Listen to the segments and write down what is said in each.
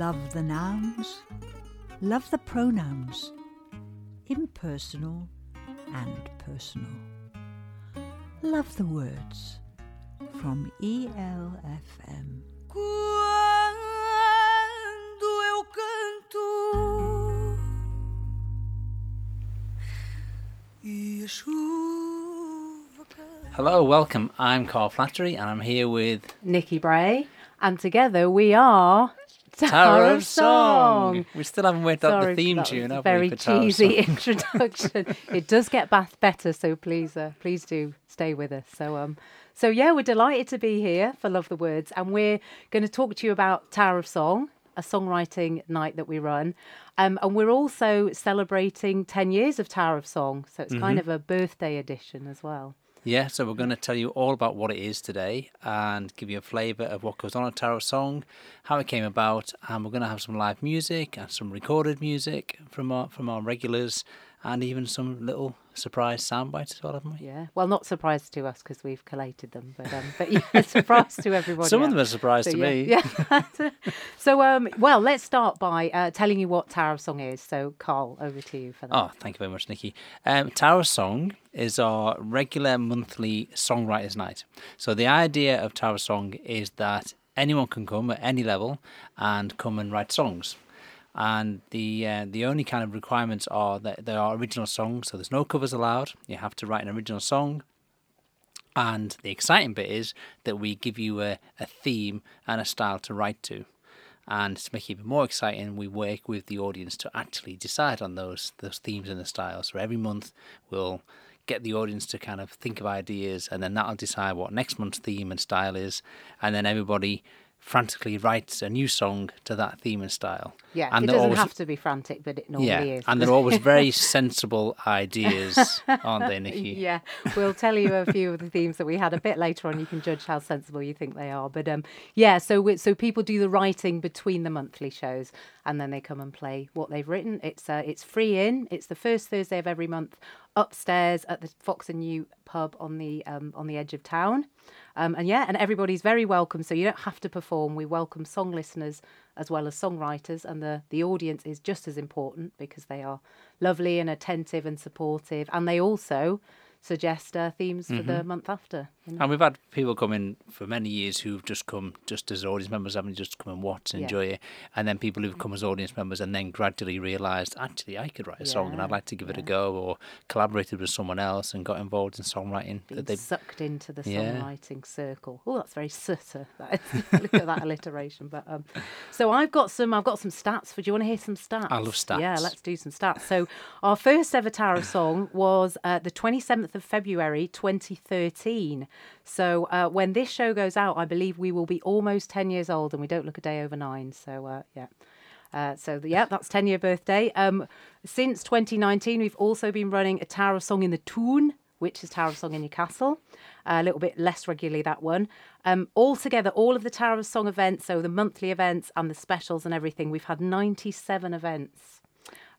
Love the nouns, love the pronouns, impersonal and personal. Love the words from E ELFM. Quando eu canto e a chuva cai. Hello, welcome. I'm Carl Flattery and I'm here with Nikki Bray, and together we are Tower of Song. We still haven't worked out the theme tune, have very we? of cheesy introduction. it does get bath better, so please, uh, please do stay with us. So, um, so yeah, we're delighted to be here for Love the Words, and we're going to talk to you about Tower of Song, a songwriting night that we run, um, and we're also celebrating ten years of Tower of Song, so it's kind Mm-hmm. of a birthday edition as well. Yeah, so we're going to tell you all about what it is today and give you a flavour of what goes on at Tower of Song, how it came about, and we're going to have some live music and some recorded music from our from our regulars, and even some little surprise sound bites as well, haven't we? Yeah, well, not surprised to us because we've collated them, but um, but yeah, surprise to everybody. Some of them are surprise So, to yeah, me. Yeah. so, um, well, let's start by uh, telling you what Tower of Song is. So, Carl, over to you for that. Oh, thank you very much, Nikki. Um, Tower Song is our regular monthly songwriters' night. So the idea of Tower Song is that anyone can come at any level and come and write songs. And the uh, the only kind of requirements are that they are original songs, so there's no covers allowed. You have to write an original song. And the exciting bit is that we give you a, a theme and a style to write to. And to make it even more exciting, we work with the audience to actually decide on those those themes and the styles. So every month we'll get the audience to kind of think of ideas, and then that'll decide what next month's theme and style is. And then everybody frantically writes a new song to that theme and style. yeah, and it doesn't always- have to be frantic, but it normally yeah, is. and they're always very sensible ideas, aren't they, Nikki? Yeah, we'll tell you a few of the themes that we had a bit later on. You can judge how sensible you think they are. But um, yeah, so we, so people do the writing between the monthly shows, and then they come and play what they've written. It's uh, it's free in. It's the first Thursday of every month upstairs at the Fox and Newt pub on the um, on the edge of town. Um, and yeah, and everybody's very welcome. So you don't have to perform. We welcome song listeners as well as songwriters, and the the audience is just as important because they are lovely and attentive and supportive, and they also suggest uh, themes for the month after. You know. And we've had people come in for many years who've just come just as audience members, haven't just come and watch and Yeah. enjoy it. And then people who've come as audience members and then gradually realised, actually, I could write a song and I'd like to give it a go, or collaborated with someone else and got involved in songwriting. Being That they, sucked into the Yeah. songwriting circle. Oh, that's very sutter. That is. Look at that alliteration. But um, so I've got some. I've got some stats. For do you want to hear some stats? I love stats. Yeah, let's do some stats. So our first ever Tower of Song was uh, the 27th of February 2013. So uh, when this show goes out, I believe we will be almost 10 years old, and we don't look a day over nine. So uh, yeah. Uh, so the- yeah, that's 10 year birthday. Um, since 2019, we've also been running a Tower of Song in the Toon, which is Tower of Song in Newcastle. a little bit less regularly that one. Um, altogether, all of the Tower of Song events, so the monthly events and the specials and everything, we've had 97 events.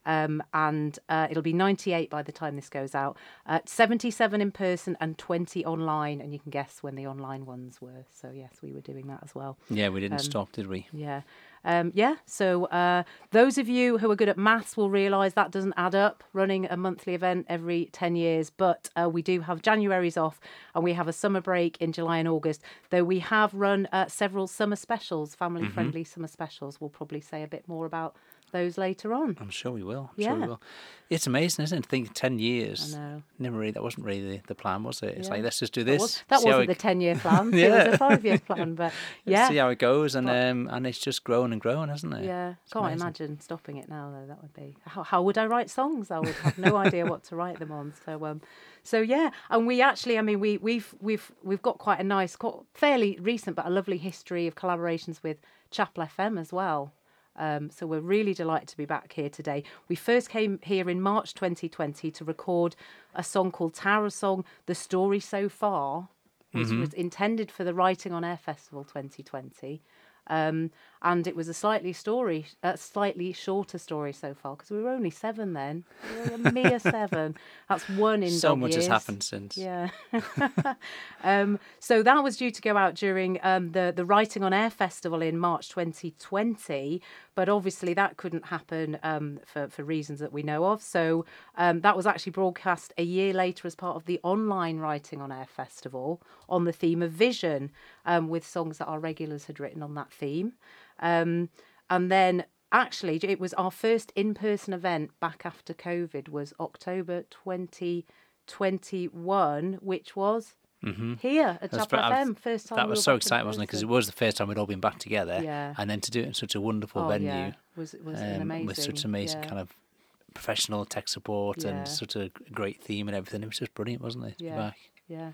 Um, and uh, it'll be 98 by the time this goes out. Uh, 77 in person and 20 online, and you can guess when the online ones were. So yes, we were doing that as well. yeah, we didn't Um, stop, did we? Yeah. Um, yeah. So uh, those of you who are good at maths will realise that doesn't add up running a monthly event every 10 years. But uh, we do have January's off and we have a summer break in July and August, though we have run uh, several summer specials, family friendly summer specials. We'll probably say a bit more about those later on. I'm sure we will. I'm sure we will. It's amazing, isn't it? Think ten years. I know. Never really. That wasn't really the, the plan, was it? It's Yeah. like let's just do That, this. was, that wasn't the 10 year plan, it was a five year plan. But yeah. See how it goes, and But- um, and it's just growing and growing, hasn't it? Yeah, It's can't amazing. imagine stopping it now though. That would be how, how would I write songs? I would have no idea what to write them on. So um, so yeah, and we actually, I mean, we we've we've we've got quite a nice, quite fairly recent but a lovely history of collaborations with Chapel FM as well. Um, so we're really delighted to be back here today. We first came here in March 2020 to record a song called Tower Song, The Story So Far, which was intended for the Writing on Air Festival 2020. Um, and it was a slightly story, a slightly shorter story so far because we were only seven then. We were a mere seven. That's one in So much has happened since. Yeah. um, so that was due to go out during um, the the Writing on Air Festival in March 2020, but obviously that couldn't happen um, for, for reasons that we know of. So um, that was actually broadcast a year later as part of the online Writing on Air Festival on the theme of vision, um, with songs that our regulars had written on that theme. Um, and then actually, it was our first in person event back after COVID, was October 2021, which was here at Chapel FM. First time That we was so exciting, wasn't it? Because it was the first time we'd all been back together. Yeah. And then to do it in such a wonderful Oh, venue. yeah. Was, was um, amazing. with such amazing yeah. kind of professional tech support Yeah. and such a great theme and everything. It was just brilliant, wasn't it? Yeah. Yeah,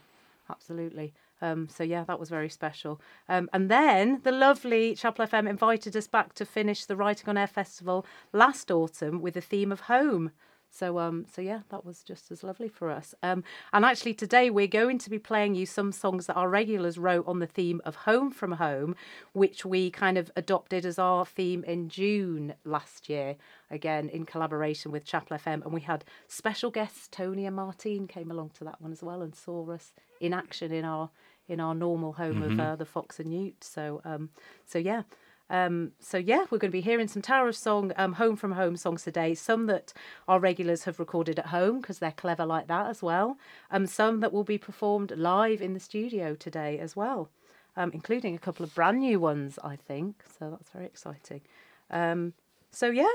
absolutely. Um, so yeah, that was very special. Um, and then the lovely Chapel FM invited us back to finish the Writing on Air Festival last autumn with the theme of home. So um, so yeah, that was just as lovely for us. Um, and actually today we're going to be playing you some songs that our regulars wrote on the theme of home from home, which we kind of adopted as our theme in June last year, again in collaboration with Chapel FM. And we had special guests Tony and Martine came along to that one as well and saw us in action in our in our normal home of uh, the Fox and Newt. So um, so yeah. Um, so yeah, we're going to be hearing some Tower of Song, um, Home from Home songs today. Some that our regulars have recorded at home because they're clever like that as well. Um, some that will be performed live in the studio today as well, um, including a couple of brand new ones, I think. So that's very exciting. Um, so yeah,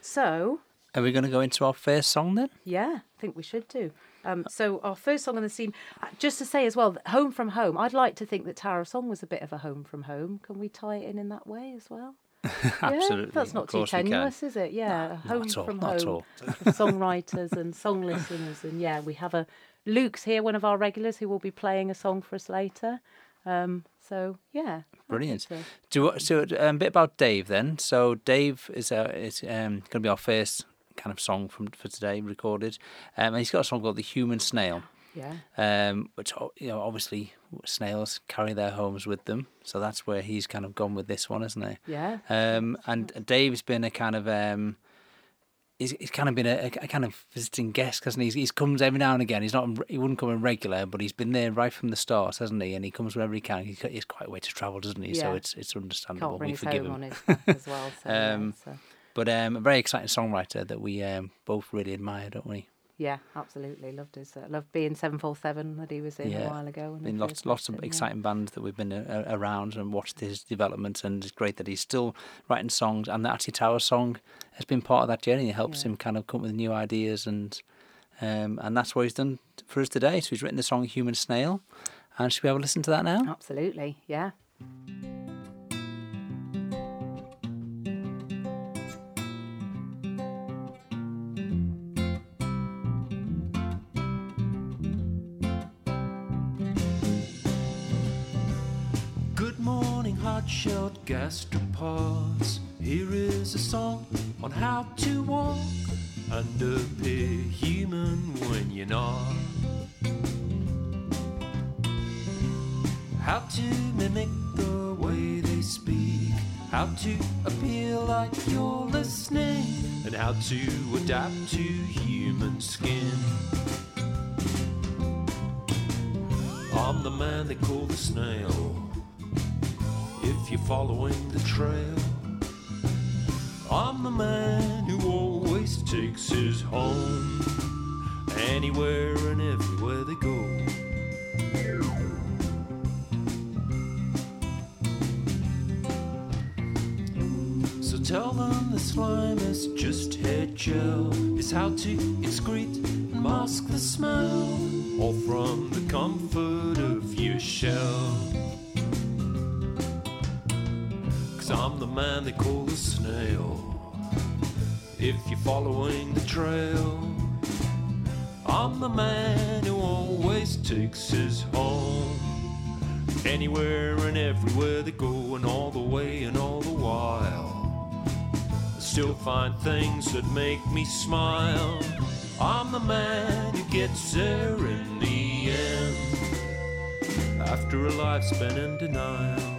so Are we going to go into our first song then? yeah, I think we should do. Um, so our first song on the scene, uh, just to say as well, Home from Home. I'd like to think that Tower of Song was a bit of a home from home. Can we tie it in in that way as well? Absolutely. Yeah, that's not too tenuous, is it? Yeah, home at all, from not at home. all. songwriters and song listeners, and yeah, we have a Luke's here, one of our regulars, who will be playing a song for us later. Um, so yeah, Brilliant. Do so um, a bit about Dave then. So Dave is uh, is um, going to be our first kind of song from for today recorded, um, and he's got a song called "The Human Snail." Yeah, um, which you know obviously snails carry their homes with them, so that's where he's kind of gone with this one, isn't he? yeah, Um, and Dave's been a kind of um, he's, he's kind of been a, a kind of visiting guest, hasn't he? He's, he's comes every now and again. He's not he wouldn't come in regular, but he's been there right from the start, hasn't he? And he comes whenever he can. He's, he's quite a way to travel, doesn't he? So it's it's understandable. can't bring we his forgive him. on it as well. So, yeah, Um, so. But um, a very exciting songwriter that we um, both really admire, don't we? Yeah, absolutely. Loved his. Uh, loved being seven four seven that he was in Yeah. a while ago. been lots lots of him, yeah. exciting bands that we've been uh, around and watched his development and it's great that he's still writing songs and the Atty Tower song has been part of that journey it helps Yeah. him kind of come up with new ideas and um, and that's what he's done for us today so he's written the song Human Snail and should we have a listen to that now Absolutely, yeah. Gastropods. Here is a song on how to walk and appear human when you're not. How to mimic the way they speak, how to appear like you're listening, and how to adapt to human skin. I'm the man they call the snail. If you're following the trail, I'm the man who always takes his home anywhere and everywhere they go. So tell them the slime is just head gel. Is how to excrete and mask the smell, all from the comfort of your shell. Man they call the snail. If you're following the trail, I'm the man who always takes his home. Anywhere and everywhere they go, and all the way and all the while. I still find things that make me smile. I'm the man who gets there in the end. After a life spent in denial.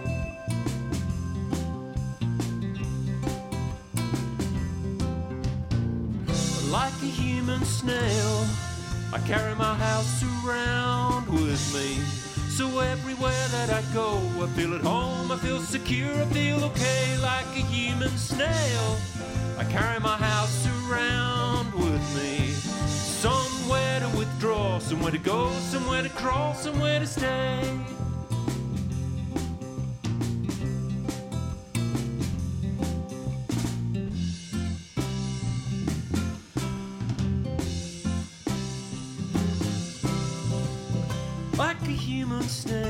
A human snail, I carry my house around with me. So everywhere that I go, I feel at home, I feel secure, I feel okay like a human snail. I carry my house around with me. Somewhere to withdraw, somewhere to go, somewhere to crawl, somewhere to stay. A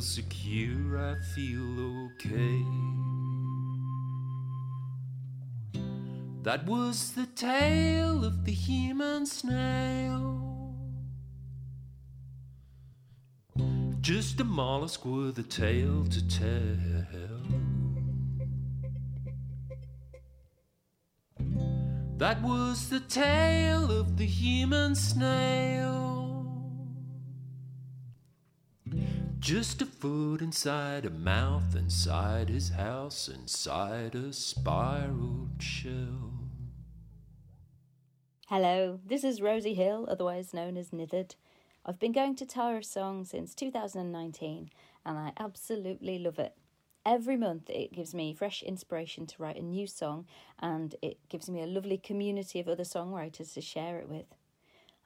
feel secure, I feel okay. That was the tale of the human snail. Just a mollusk with a tale to tell. That was the tale of the human snail. Just a foot inside a mouth, inside his house, inside a spiraled shell. Hello, this is Rosie Hill, otherwise known as Nithered. I've been going to Tower of Song since 2019 and I absolutely love it. Every month it gives me fresh inspiration to write a new song and it gives me a lovely community of other songwriters to share it with.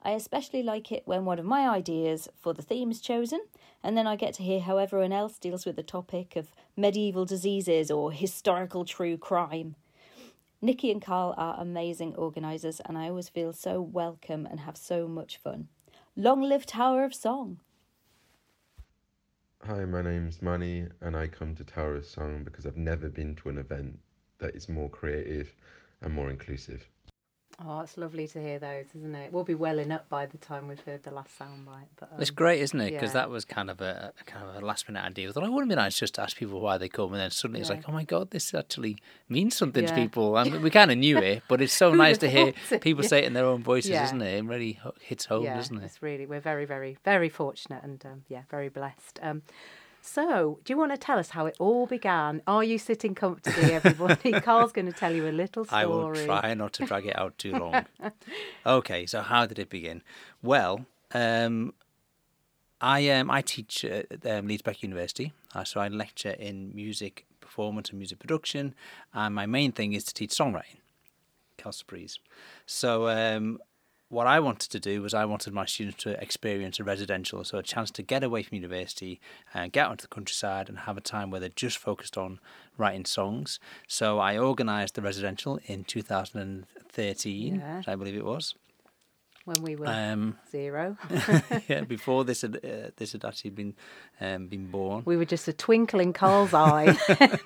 I especially like it when one of my ideas for the theme is chosen, and then I get to hear how everyone else deals with the topic of medieval diseases or historical true crime. Nikki and Carl are amazing organisers, and I always feel so welcome and have so much fun. Long live Tower of Song! Hi, my name's Manny, and I come to Tower of Song because I've never been to an event that is more creative and more inclusive. Oh, it's lovely to hear those, isn't it? We'll be welling up by the time we've heard the last soundbite. But um, It's great, isn't it? Because yeah. that was kind of a, kind of a last minute idea. I thought, oh, wouldn't it be nice just to ask people why they come, and then suddenly it's like, oh my god, this actually means something to people. Mean, we kind of knew it, but it's so nice to hear people Yeah. say it in their own voices, Yeah. isn't it? It really hits home, yeah, doesn't it? it's really we're very, very, very fortunate and um, yeah, very blessed. Um, so, do you want to tell us how it all began? Are you sitting comfortably, everybody? Carl's going to tell you a little story. I will try not to drag it out too long. okay, so how did it begin? Well, um, I um, I teach at um, Leeds Beckett University, uh, so I lecture in music performance and music production, and my main thing is to teach songwriting, Calsabreeze. So um, what I wanted to do was I wanted my students to experience a residential, so a chance to get away from university and get onto the countryside and have a time where they're just focused on writing songs. So I organised the residential in 2013, Yeah. I believe it was. When we were Um, zero. yeah, before this had uh, this had actually been um, been born. we were just a twinkle in Carl's eye.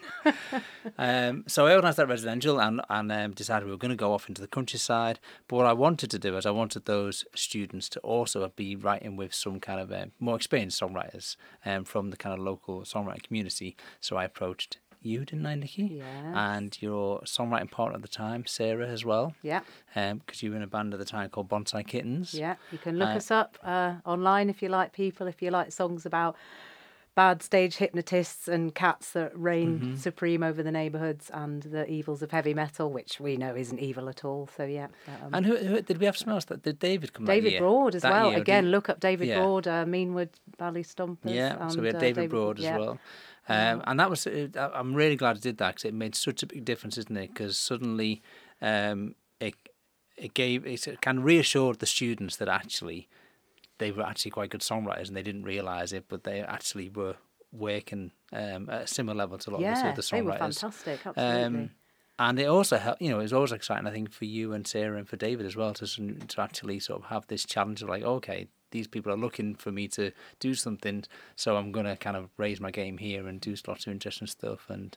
Um, so I organised that residential and and um, decided we were going to go off into the countryside. But what I wanted to do is I wanted those students to also be writing with some kind of um, more experienced songwriters um, from the kind of local songwriting community. So I approached you, didn't I, Nikki? Yes. And your songwriting partner at the time, Sarah, as well. yeah, Because you were in a band at the time called Bonsai Kittens. yeah. You can look Uh, us up uh, online if you like people, if you like songs about bad stage hypnotists and cats that reign Mm-hmm. supreme over the neighbourhoods and the evils of heavy metal, which we know isn't evil at all. So yeah. Um, And who, who did we have someone else? That did David come? David? Broad as That well. year, Again, look up David Yeah. Broad, uh, Meanwood Valley Stompers. Yeah, so we had and, uh, David, Broad as yeah. well. Um, and that was, uh, I'm really glad I did that because it made such a big difference, isn't it? Because suddenly um, it it gave, it kind of reassured the students that actually they were actually quite good songwriters and they didn't realise it, but they actually were working um, at a similar level to a lot of Yeah, the other they were songwriters. fantastic. Absolutely. Um, and it also helped. You know, it was always exciting. I think for you and Sarah and for David as well to to actually sort of have this challenge of like, okay, these people are looking for me to do something, so I'm gonna kind of raise my game here and do lots of interesting stuff, and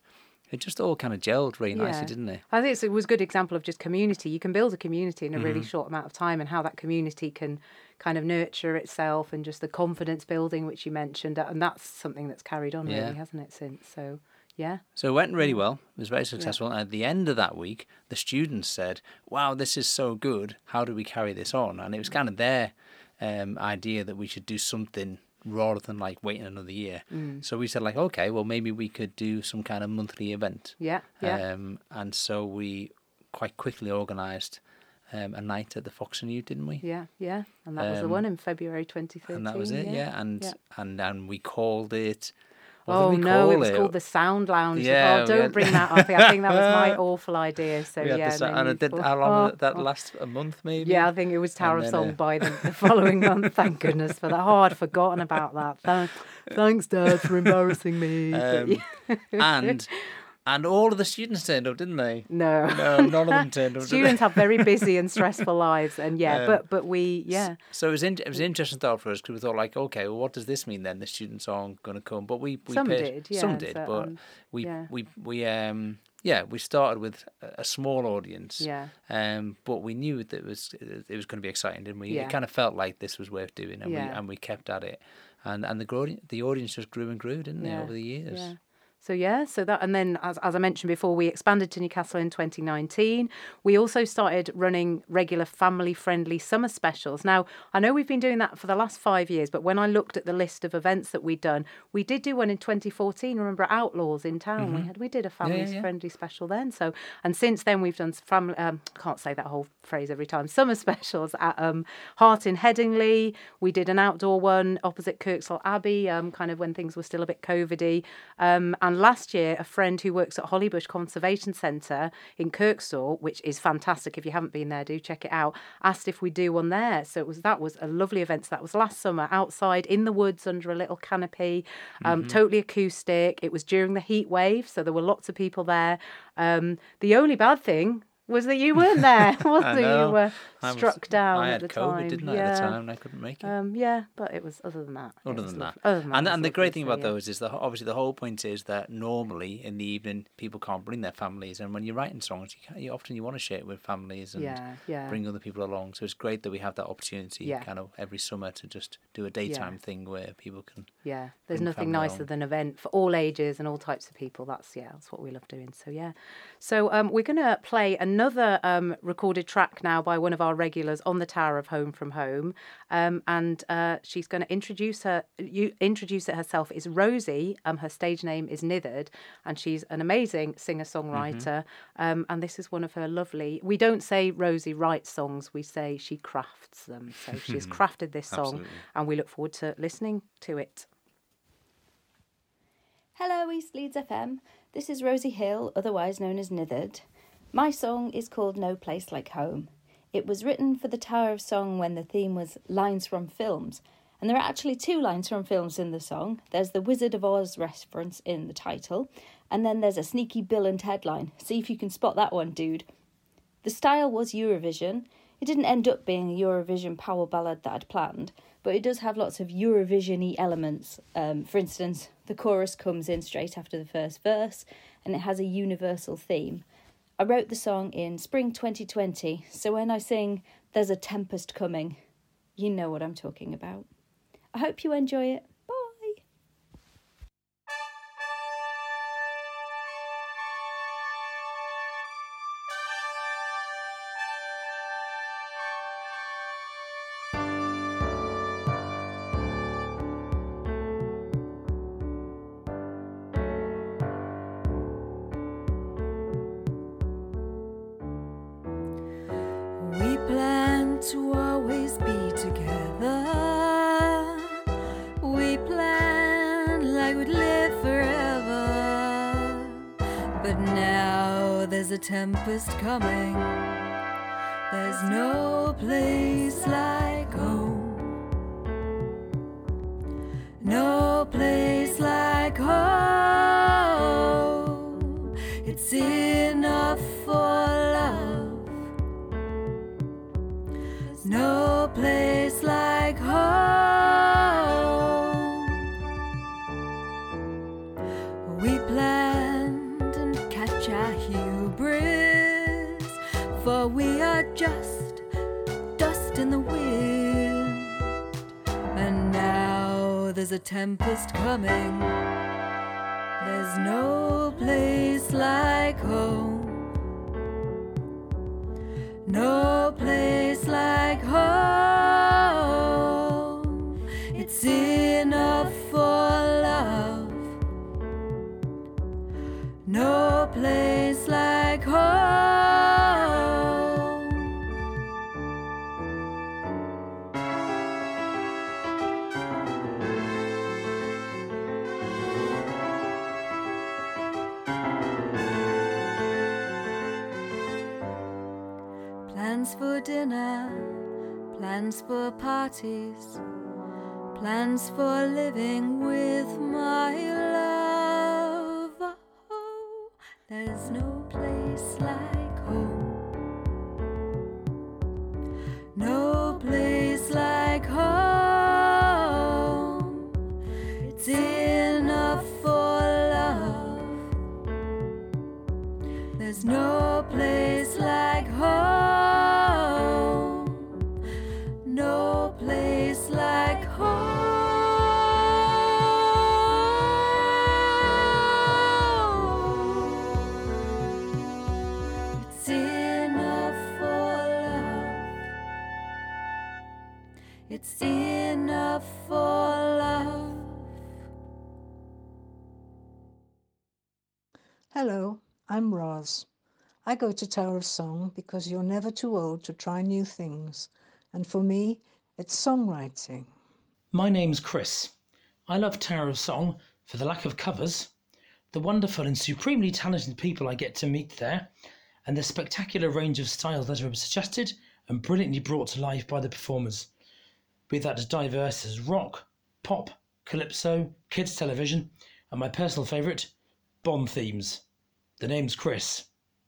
it just all kind of gelled really nicely, didn't it? I think it was a good example of just community. You can build a community in a Mm-hmm. really short amount of time, and how that community can kind of nurture itself, and just the confidence building which you mentioned, and that's something that's carried on Yeah. really, hasn't it? Since so, yeah, So it went really well. It was very successful. And at the end of that week, the students said, "Wow, this is so good. How do we carry this on?" And it was kind of their um, idea that we should do something rather than like waiting another year. Mm. So we said like, okay, well maybe we could do some kind of monthly event. yeah, yeah, Um, and so we quite quickly organised um, a night at the Fox and Newt, didn't we? yeah, yeah, and that was the Um, one in February 2013. And that was it, yeah. And yeah. and and we called it. Oh no, it was called the Sound Lounge. Yeah, oh, don't had- bring that up. I think that was my awful idea. So yeah, this, and it did, how long oh, that oh. last? A month maybe. Yeah, I think it was Tower of Song uh, by the, the following month. Thank goodness for that. Oh, I'd forgotten about that. Thanks, Dad, for embarrassing me. Um, and and all of the students turned up, didn't they? no, No, none of them turned up. students have very busy and stressful lives, and yeah, Um, but but we yeah So it was in, it was an interesting thought for us because we thought like, okay, well, what does this mean then? The students aren't going to come, but we, we Some paid, did, yeah, some did, so, but um, we yeah. we we um yeah we started with a, small audience, yeah um, but we knew that it was it was going to be exciting, didn't we? Yeah. It kind of felt like this was worth doing, and we and we kept at it, and and the growing, the audience just grew and grew, didn't they, Yeah, over the years? Yeah. So yeah, so that and then as as I mentioned before, we expanded to Newcastle in 2019. We also started running regular family friendly summer specials. Now, I know we've been doing that for the last 5 years, but when I looked at the list of events that we'd done, we did do one in 2014, remember at Outlaws in town. We had we did a family Mm-hmm. yeah. friendly special then. So and since then we've done family um can't say that whole phrase every time. Summer specials at um Heart in Headingley. We did an outdoor one opposite Kirkstall Abbey, um, kind of when things were still a bit COVIDy. Um, and last year, a friend who works at Hollybush Conservation Centre in Kirkstall, which is fantastic. If you haven't been there, do check it out. Asked if we do one there. So it was that was a lovely event. So that was last summer outside in the woods under a little canopy, um, totally acoustic. It was during the heat wave, so there were lots of people there. Um, the only bad thing was that you weren't there, it? know. You were I was- struck down I at had the COVID, time. didn't I? yeah. At the time, and I couldn't make it. Um, yeah, but it was other than that. Other than that. Other than that, and it and the great thing about yeah. those is that obviously the whole point is that normally in the evening people can't bring their families, and when you're writing songs, you, you often you want to share it with families and Yeah, yeah. bring other people along. So it's great that we have that opportunity, Yeah. kind of every summer, to just do a daytime thing where people can. Yeah, there's nothing nicer along. than an event for all ages and all types of people. That's yeah, that's what we love doing. So yeah, so um, we're gonna play another um, recorded track now by one of our regulars on the Tower of Home from Home, um, and uh, she's going to introduce her, you introduce it herself. Is Rosie? Um, her stage name is Nithered, and she's an amazing singer songwriter. Um, and this is one of her lovely. We don't say Rosie writes songs; we say she crafts them. So she's crafted this song, Absolutely. and we look forward to listening to it. Hello, East Leeds FM. This is Rosie Hill, otherwise known as Nithered. My song is called No Place Like Home. It was written for the Tower of Song when the theme was lines from films, and there are actually two lines from films in the song. There's the Wizard of Oz reference in the title, and then there's a sneaky Bill and Ted line. See if you can spot that one, dude. The style was Eurovision. It didn't end up being a Eurovision power ballad that I'd planned, but it does have lots of Eurovision y elements. Um, for instance, the chorus comes in straight after the first verse and it has a universal theme. I wrote the song in spring 2020, so when I sing There's a Tempest Coming, you know what I'm talking about. I hope you enjoy it. A tempest coming. There's no place like home. No place like home. It's enough there's a tempest coming. There's no place like home. No place like home. Dinner, plans for parties, plans for living with my love. Oh, there's no place like go to Tower of Song because you're never too old to try new things, and for me, it's songwriting. My name's Chris. I love Tower of Song for the lack of covers, the wonderful and supremely talented people I get to meet there, and the spectacular range of styles that are suggested and brilliantly brought to life by the performers, be that as diverse as rock, pop, calypso, kids television, and my personal favourite, Bond themes. The name's Chris.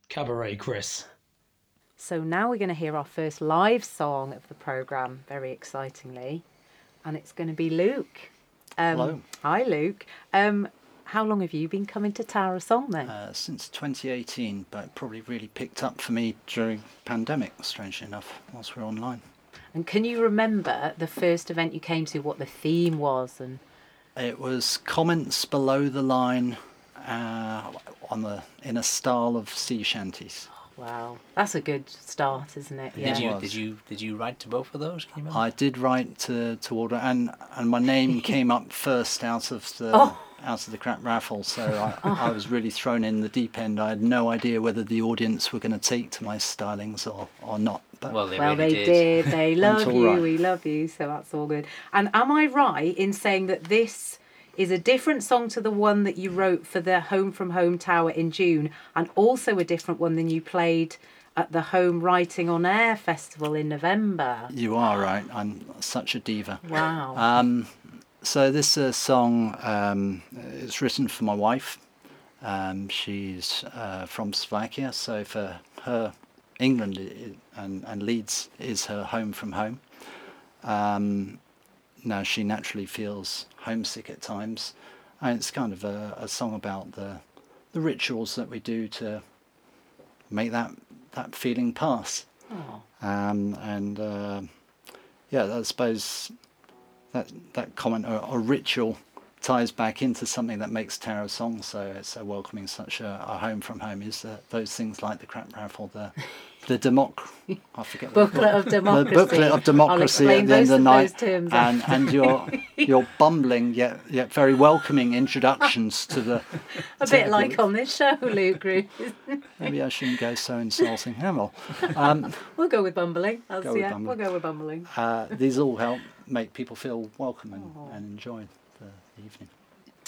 Cabaret Chris. So now we're going to hear our first live song of the programme, very excitingly. And it's going to be Luke. Um, Hello. Hi, Luke. Um, how long have you been coming to Tower of Song then? Uh, since 2018, but it probably really picked up for me during pandemic, strangely enough, whilst we're online. and can you remember the first event you came to, what the theme was? And It was comments below the line uh, on the in a style of sea shanties. wow, that's a good start, isn't it? Yeah. Did you did you did you write to both of those? Can you? I did write to, to order, and, and my name came up first out of the Oh. out of the crap raffle. So I, I was really thrown in the deep end. I had no idea whether the audience were going to take to my stylings or, or not. But well, they well, really they did. did. They love you. right. We love you. So that's all good. And am I right in saying that this is a different song to the one that you wrote for the Home from Home Tower in June, and also a different one than you played at the Home Writing on Air Festival in November? you are right. I'm such a diva. Wow. Um, so this uh, song um, is written for my wife. Um, she's uh, from Slovakia, so for her, England and, and Leeds is her home from home. Um, now she naturally feels homesick at times, and it's kind of a, a song about the the rituals that we do to make that that feeling pass. Oh. Um, and uh, yeah, I suppose that that comment or, or ritual ties back into something that makes Tower of Song so so welcoming, such a, a home from home. Is that those things like the crap raffle, the the democ, I forget what Booklet of the Democracy. booklet of democracy at the end of the night, of those terms. and and your your bumbling yet yet very welcoming introductions to the. a bit like on this show, Luke. Maybe I shouldn't go so insulting. Yeah, well, um, we'll go with bumbling. That's, Go with yeah, bumbling. we'll go with bumbling. uh, these all help make people feel welcome and, and enjoy the evening.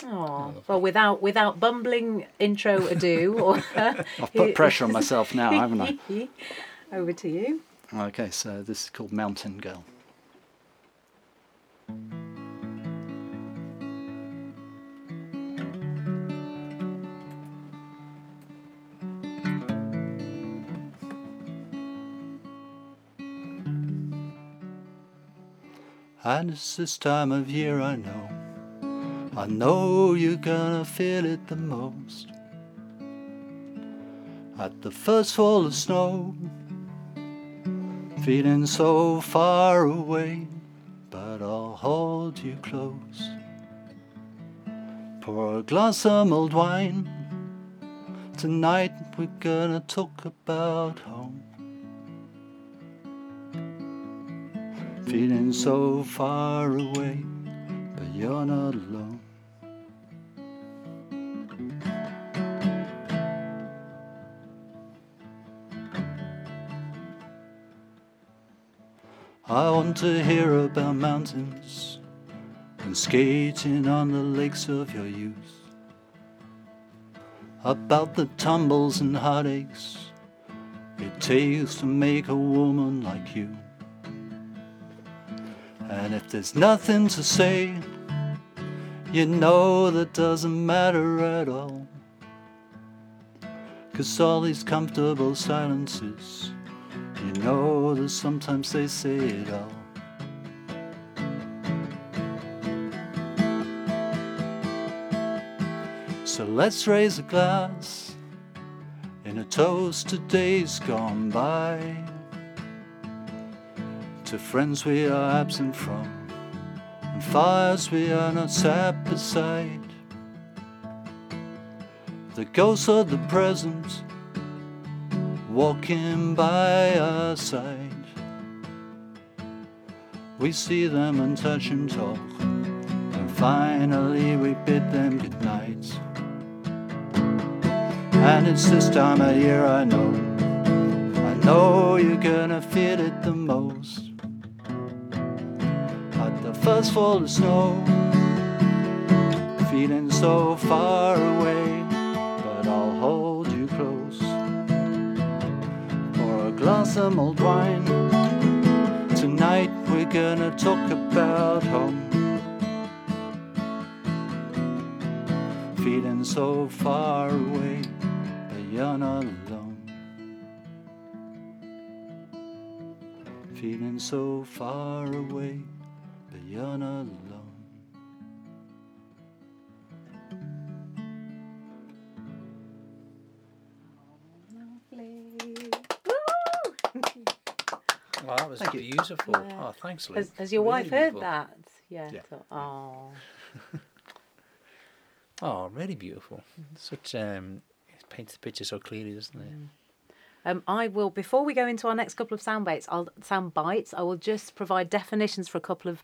Oh, well, without without bumbling intro ado, or I've put pressure on myself now, haven't I? Over to you. Okay, so this is called Mountain Girl. And it's this time of year I know. I know you're gonna feel it the most. At the first fall of snow, feeling so far away, but I'll hold you close. Pour a glass of mulled wine. Tonight we're gonna talk about home. Feeling so far away, but you're not alone. I want to hear about mountains and skating on the lakes of your youth. About the tumbles and heartaches it takes to make a woman like you. And if there's nothing to say, you know that doesn't matter at all. Cause all these comfortable silences, you know that sometimes they say it all. So let's raise a glass in a toast to days gone by. To friends we are absent from, and fires we are not sat beside. The ghosts of the present walking by our side. We see them and touch and talk, and finally we bid them good night. And it's this time of year I know, I know you're gonna feel it the most. At the first fall of snow, feeling so far away, glass of mulled wine. Tonight we're gonna talk about home. Feeling so far away, but you're not alone. Feeling so far away, but you're not alone. Well, that was Thank beautiful. Yeah. Oh, thanks, Luke. Has, has your Really wife heard beautiful. that? Yeah. Yeah. so- oh. Oh, really beautiful. Such um, it paints the picture so clearly, doesn't it? Um, I will before we go into our next couple of sound bites. I'll sound bites. I will just provide definitions for a couple of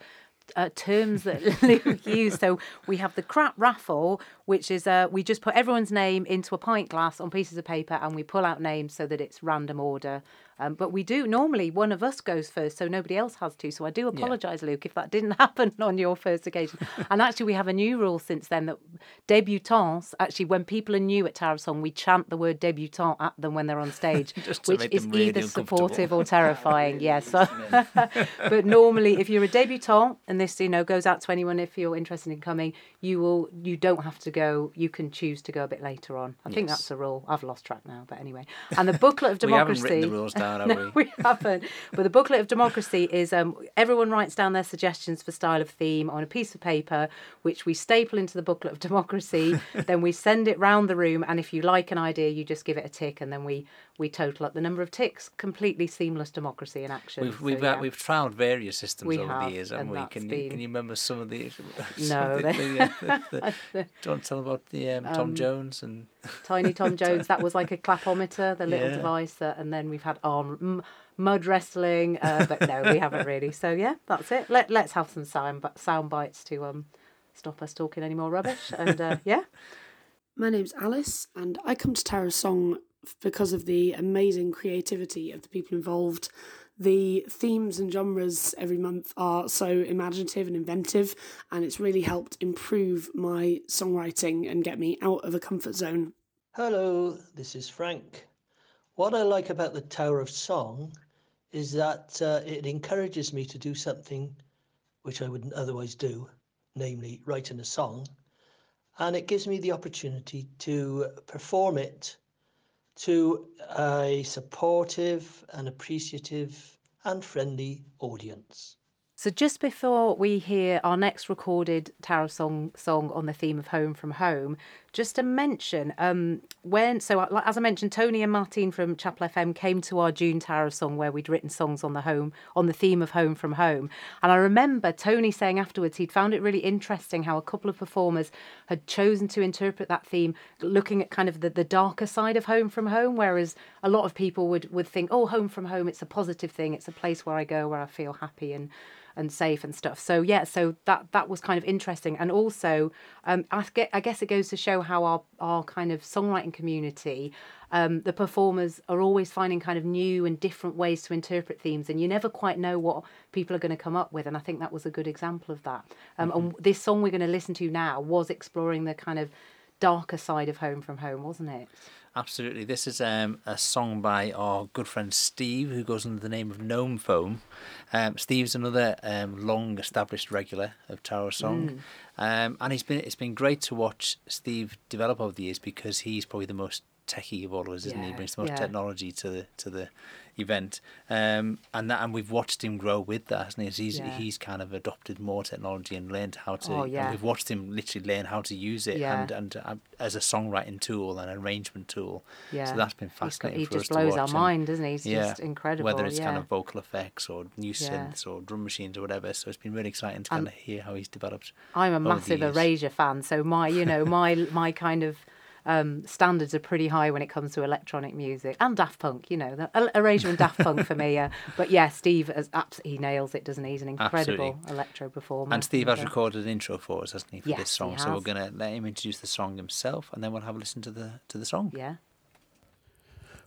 uh, terms that Luke used. So we have the crap raffle, which is uh, we just put everyone's name into a pint glass on pieces of paper, and we pull out names so that it's random order. Um, but we do normally one of us goes first, so nobody else has to. So I do apologise, Luke, if that didn't happen on your first occasion. and actually, we have a new rule since then that debutantes actually, when people are new at Tower of Song, we chant the word debutante at them when they're on stage, which is really either supportive or terrifying. yes, but normally, if you're a debutant, and this you know goes out to anyone if you're interested in coming, you will you don't have to go. You can choose to go a bit later on. I think that's a rule. I've lost track now, but anyway. And the booklet of democracy. We haven't written the rules down, have no, we? we haven't. But the booklet of democracy is um, everyone writes down their suggestions for style of theme on a piece of paper, which we staple into the booklet of democracy. then we send it round the room, and if you like an idea, you just give it a tick, and then we we total up the number of ticks. Completely seamless democracy in action. We've So, we've yeah. uh, we've trialed various systems We over have, the years, haven't and we? that's Can you can you remember some of the? No, of the, the, uh, the, the, do you want to tell about the um, Tom Jones and Tiny Tom Jones. That was like a clapometer, the little Yeah. device that, and then we've had arm m- mud wrestling, uh, but no, we haven't really. So yeah, that's it. Let Let's have some sound sound bites to um stop us talking any more rubbish. And uh, yeah, My name's Alice, and I come to Tower of Song because of the amazing creativity of the people involved. The themes and genres every month are so imaginative and inventive, and it's really helped improve my songwriting and get me out of a comfort zone. Hello, this is Frank. What I like about the Tower of Song is that uh, it encourages me to do something which I wouldn't otherwise do, namely writing a song. And it gives me the opportunity to perform it to a supportive and appreciative and friendly audience. So just before we hear our next recorded of Song song on the theme of Home from Home, just to mention um, when so uh, as I mentioned, Tony and Martine from Chapel FM came to our June Tower Song where we'd written songs on the home on the theme of Home from Home, and I remember Tony saying afterwards he'd found it really interesting how a couple of performers had chosen to interpret that theme, looking at kind of the, the darker side of Home from Home, whereas a lot of people would would think, oh, Home from Home, it's a positive thing, it's a place where I go where I feel happy and and safe and stuff. So yeah, so that that was kind of interesting, and also um, I, get, I guess it goes to show how our our kind of songwriting community, um, the performers are always finding kind of new and different ways to interpret themes, and you never quite know what people are going to come up with, and I think that was a good example of that. Um, mm-hmm. And this song we're going to listen to now was exploring the kind of darker side of Home from Home, wasn't it? Absolutely. This is um, a song by our good friend Steve, who goes under the name of Gnome Foam. Um, Steve's another um, long established regular of Tower Song. Mm. Um, and he's been it's been great to watch Steve develop over the years because he's probably the most techie of all of us, isn't yeah, he? he? Brings the most yeah. technology to the to the event, um, and that and we've watched him grow with that, hasn't he? He's yeah. he's kind of adopted more technology and learned how to. Oh, yeah. we've watched him literally learn how to use it yeah. and and uh, as a songwriting tool and arrangement tool. Yeah. So that's been fascinating. He just blows our mind, doesn't he? He's yeah. just incredible. Whether it's kind of vocal effects or new synths or drum machines or whatever. So it's been really exciting to kind of hear how he's developed. I'm a massive Erasure fan, so my you know my my kind of um, standards are pretty high when it comes to electronic music and Daft Punk. You know, the, Erasure and Daft Punk for me. Uh, but yeah, Steve has absolutely he nails it, doesn't he? He's an incredible Absolutely. electro performer. And Steve has recorded an intro for us, hasn't he, for yes, this song? So we're gonna let him introduce the song himself, and then we'll have a listen to the to the song. Yeah.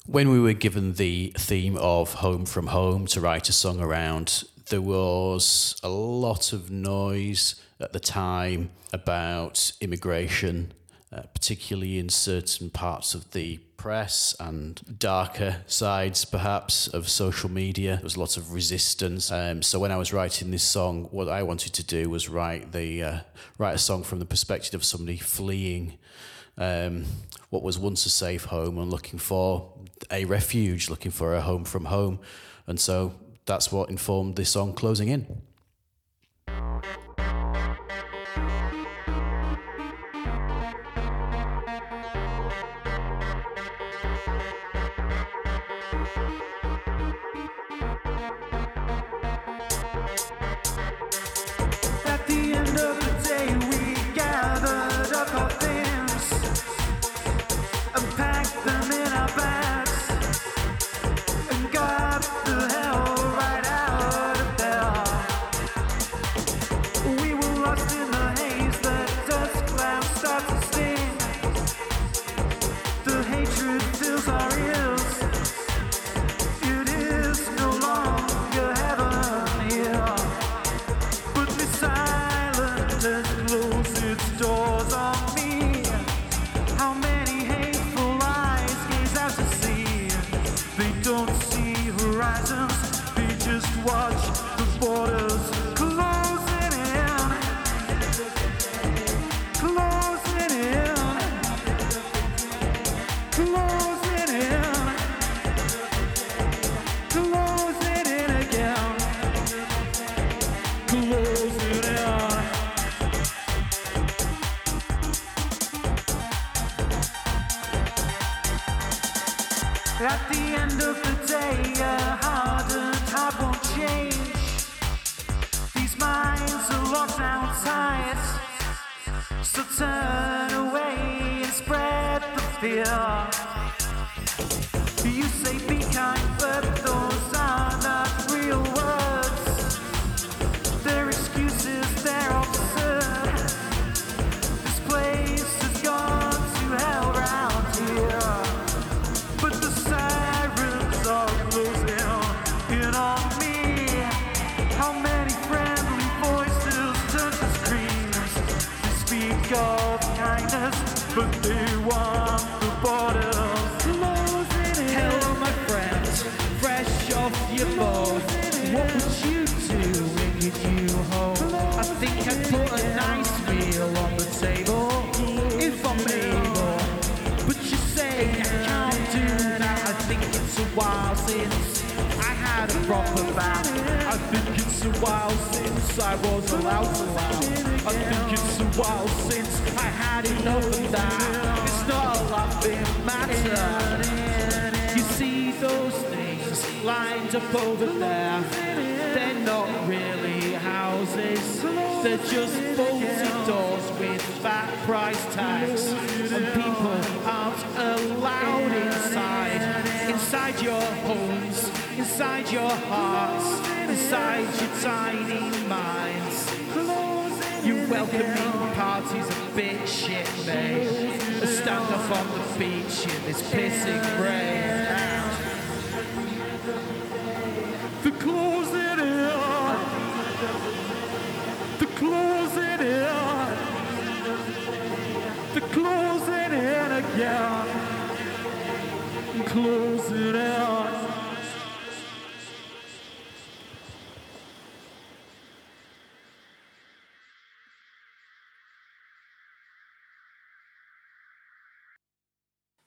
When we were given the theme of Home from Home to write a song around, there was a lot of noise at the time about immigration uh, particularly in certain parts of the press and darker sides, perhaps, of social media. There was a lot of resistance. Um, so when I was writing this song, what I wanted to do was write the uh, write a song from the perspective of somebody fleeing um, what was once a safe home and looking for a refuge, looking for a home from home. And so that's what informed the song closing in. can put a nice meal on the table if I'm able. But you say I can't do that. I think it's a while since I had a proper bath. I think it's a while since I was allowed to laugh. I think it's a while since I had enough of that. It's not a laughing matter. You see those things lined up over there. They're not really houses. They're just bolted doors with fat price tags. And people aren't allowed inside. Inside your homes, inside your hearts, inside your tiny minds. Your welcoming party's a bit shit, mate. Stand up on the beach in this pissing rain. In again. Closing in.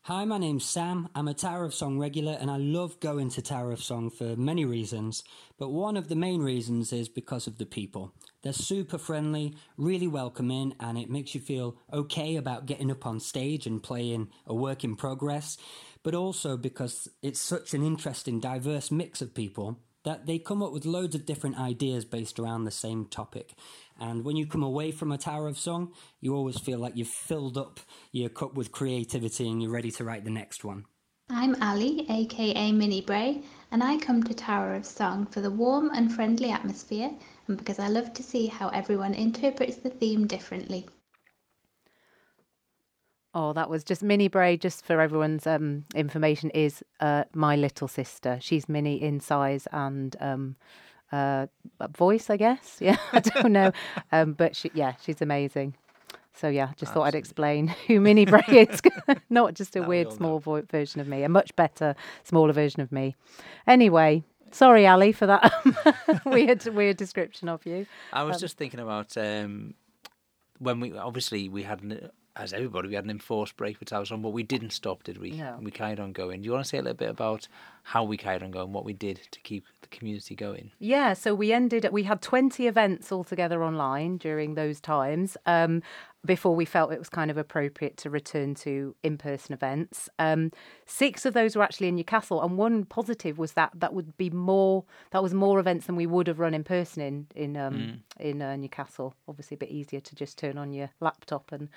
Hi, my name's Sam. I'm a Tower of Song regular and I love going to Tower of Song for many reasons. But one of the main reasons is because of the people. They're super friendly, really welcoming, and it makes you feel okay about getting up on stage and playing a work in progress. But also because it's such an interesting, diverse mix of people that they come up with loads of different ideas based around the same topic. And when you come away from a Tower of Song, you always feel like you've filled up your cup with creativity and you're ready to write the next one. I'm Ali, aka Minnie Bray, and I come to Tower of Song for the warm and friendly atmosphere and because I love to see how everyone interprets the theme differently. Oh, that was just Minnie Bray. Just for everyone's um, information, is uh, my little sister. She's Minnie in size and um, uh, voice, I guess. Yeah, I don't know, um, but she, yeah, she's amazing. So yeah, just thought I'd explain who Minnie Bray is, not just a weird small vo- version of me, a much better smaller version of me. Anyway, sorry, Ali, for that weird weird description of you. I was Um, just thinking about um, when we obviously we had an, as everybody we had an enforced break for on, but we didn't stop, did we? No. We carried on going. Do you want to say a little bit about how we carried on going, what we did to keep the community going? Yeah, so we ended. We had twenty events altogether online during those times. Um, before we felt it was kind of appropriate to return to in-person events. Um, six of those were actually in Newcastle, and one positive was that that would be more. That was more events than we would have run in person in in um, Mm. in uh, Newcastle. Obviously, a bit easier to just turn on your laptop and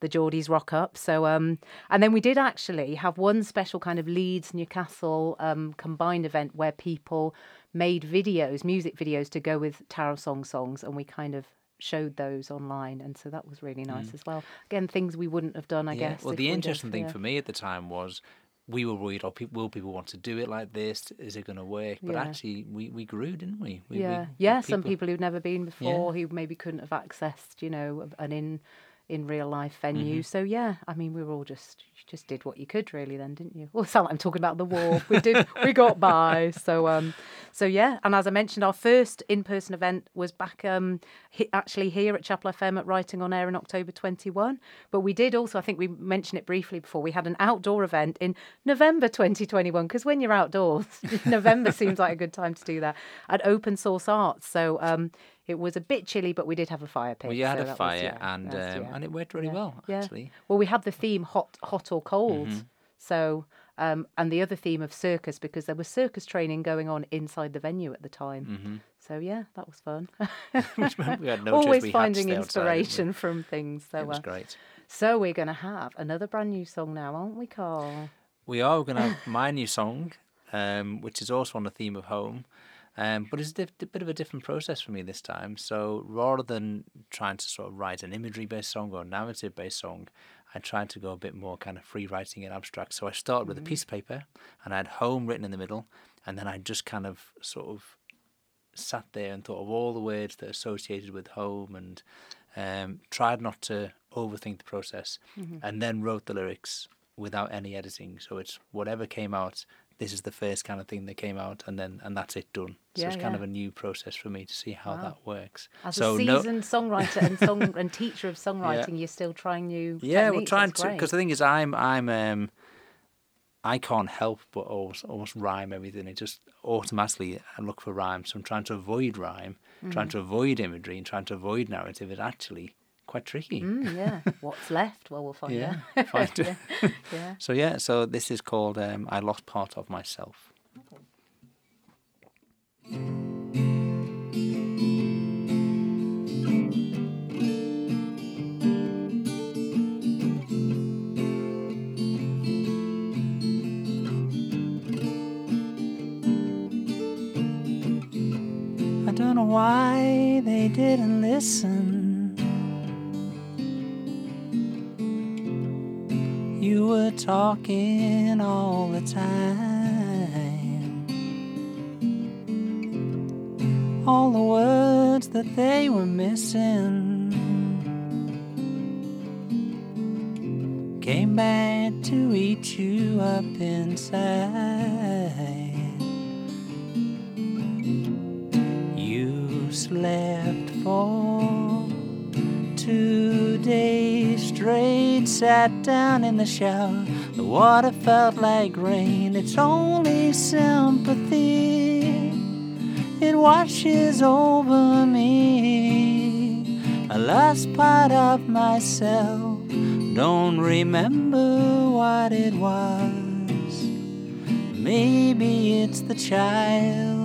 the Geordies rock up. So, um, and then we did actually have one special kind of Leeds Newcastle um, combined event where people made videos, music videos to go with Tower of Song songs, and we kind of showed those online, and so that was really nice Mm. as well. Again, things we wouldn't have done, I Yeah, guess. Well, the interesting thing yeah. for me at the time was we were worried, oh, pe- will people want to do it like this? Is it going to work? But Yeah. actually, we, we grew, didn't we? we yeah, we, yeah. Some people who'd never been before, who maybe couldn't have accessed, you know, an in in real life venue. Mhm. So yeah, I mean, we were all just you just did what you could, really. Then, didn't you? Well, it sound like I'm talking about the war. We did. we got by. So um, so yeah. And as I mentioned, our first in person event was back um he, actually here at Chapel FM at Writing on Air in October 21. But we did also, I think we mentioned it briefly before. We had an outdoor event in November 2021 because when you're outdoors, November seems like a good time to do that at Open Source Arts. So um, it was a bit chilly, but we did have a fire pit. Well, you had so a that was- fire, yeah, and that's- um, yeah. and it worked really Yeah, well, actually. Well, we had the theme hot, hot or cold. Mhm. So, um, and the other theme of circus because there was circus training going on inside the venue at the time. Mhm. So yeah, that was fun. Which meant we had no Always we had to finding stay outside, inspiration from things. So It was uh, great. So we're going to have another brand new song now, aren't we, Carl? We are going to have my new song, um, which is also on the theme of home. Um, but it's a dif- bit of a different process for me this time. So rather than trying to sort of write an imagery based song or a narrative based song, I tried to go a bit more kind of free writing and abstract. So I started with a piece of paper and I had home written in the middle. And then I just kind of sort of sat there and thought of all the words that are associated with home and um, tried not to overthink the process Mhm. and then wrote the lyrics without any editing. So it's whatever came out. This is the first kind of thing that came out, and then and that's it done. So Yeah, it's kind yeah. of a new process for me to see how Wow. that works. As so a no- seasoned songwriter and song and teacher of songwriting, you're still trying new. yeah, we're techniques. trying That's to because the thing is, I'm I'm um, I can't help but almost, almost rhyme everything. It just automatically I look for rhyme. So I'm trying to avoid rhyme, trying Mhm. to avoid imagery, and trying to avoid narrative is actually quite tricky. Mm, yeah. What's left? Well, we'll find Yeah, out. find yeah. yeah. So yeah, so this is called um, "I Lost Part of Myself." I don't know why they didn't listen. You were talking all the time. All the words that they were missing came back to eat you up inside. You slept for two days straight, sat down in the shower. The water felt like rain. It's only sympathy, it washes over me. I lost part of myself, don't remember what it was. Maybe it's the child